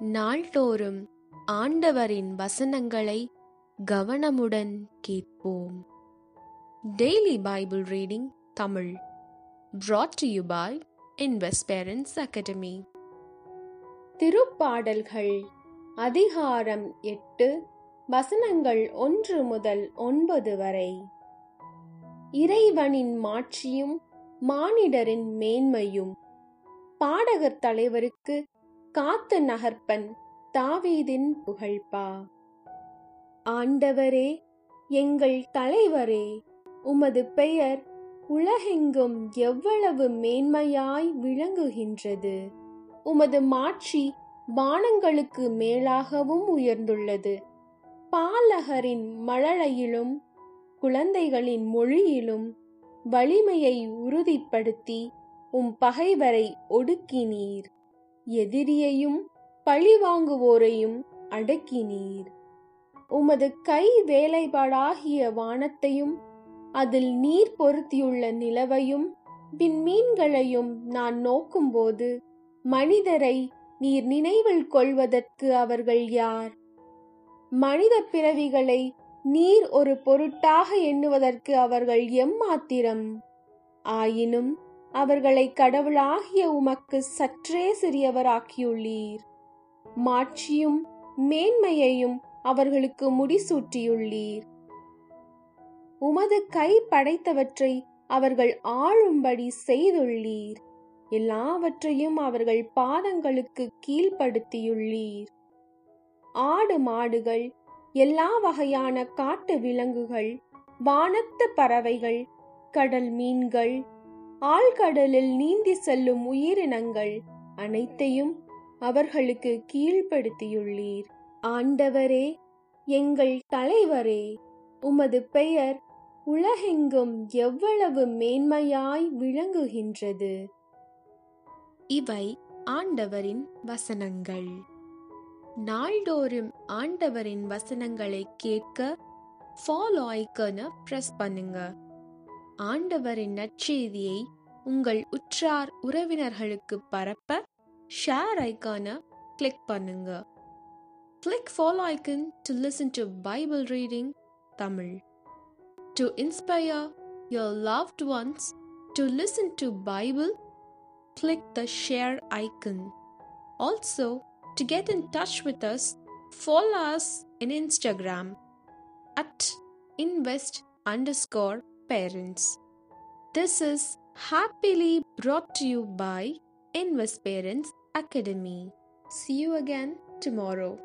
நாள்தோறும் ஆண்டவரின் வசனங்களை கவனமுடன் கேட்போம். Daily Bible reading Tamil brought to you by academy திருப்பாடல்கள் அதிகாரம் எட்டு வசனங்கள் ஒன்று முதல் ஒன்பது வரை. இறைவனின் மாட்சியும் மானிடரின் மேன்மையும். பாடகர் தலைவருக்கு காத்து நகர்ப்பன் தாவீதின் புகழ்பா ஆண்டவரே எங்கள் தலைவரே உமது பெயர் உலகெங்கும் எவ்வளவு மேன்மையாய் விளங்குகின்றது. உமது மாட்சி வானங்களுக்கு மேலாகவும் உயர்ந்துள்ளது. பாலகரின் மழலையிலும் குழந்தைகளின் மொழியிலும் வலிமையை உறுதிப்படுத்தி உம் பகைவரை ஒடுக்கினீர். எதிரியையும் பழிவாங்குவோரையும் அடக்கினீர். உமது கை வேலைப்பாடாகிய வானத்தையும் அதில் நீர் பொருத்தியுள்ள நிலவையும் விண்மீன்களையும் நான் நோக்கும்போது மனிதரை நீர் நினைவில் கொள்வதற்கு அவர்கள் யார்? மனித பிறவிகளை நீர் ஒரு பொருட்டாக எண்ணுவதற்கு அவர்கள் எம்மாத்திரம்? ஆயினும் அவர்களை கடவுளாகிய உமக்கு சற்றே சிறியவராக்கியுள்ளீர். மாட்சியும் மேன்மையையும் அவர்களுக்கு முடிசூட்டியுள்ளீர். உமது கை படைத்தவற்றை அவர்கள் ஆளும்படி செய்துள்ளீர். எல்லாவற்றையும் அவர்கள் பாதங்களுக்கு கீழ்ப்படுத்தியுள்ளீர். ஆடு மாடுகள் எல்லா வகையான காட்டு விலங்குகள் வானத்து பறவைகள் கடல் மீன்கள் ஆழ்கடலில் நீந்தி செல்லும் உயிரினங்கள் அனைத்தையும் அவர்களுக்கு கீழ்ப்படுத்தியுள்ளீர். ஆண்டவரே எங்கள் தலைவரே உமது பெயர் உலகெங்கும் எவ்வளவு மேன்மையாய் விளங்குகின்றது. இவை ஆண்டவரின் வசனங்கள். நாள்தோறும் ஆண்டவரின் வசனங்களை கேட்க ஃபாலோ ஐக்கனை ப்ரெஸ் பண்ணுங்க. ஆண்டவரின் நற்செய்தியை உங்கள் உற்றார் உறவினர்களுக்கு பரப்ப ஷேர் ஐக்கானை கிளிக் பண்ணுங்க click follow icon to listen to Bible reading Tamil to inspire your loved ones to listen to Bible click the share icon. Also, to get in touch with us, follow us in Instagram at invest underscore parents. This is happily brought to you by Invest Parents Academy. See you again tomorrow.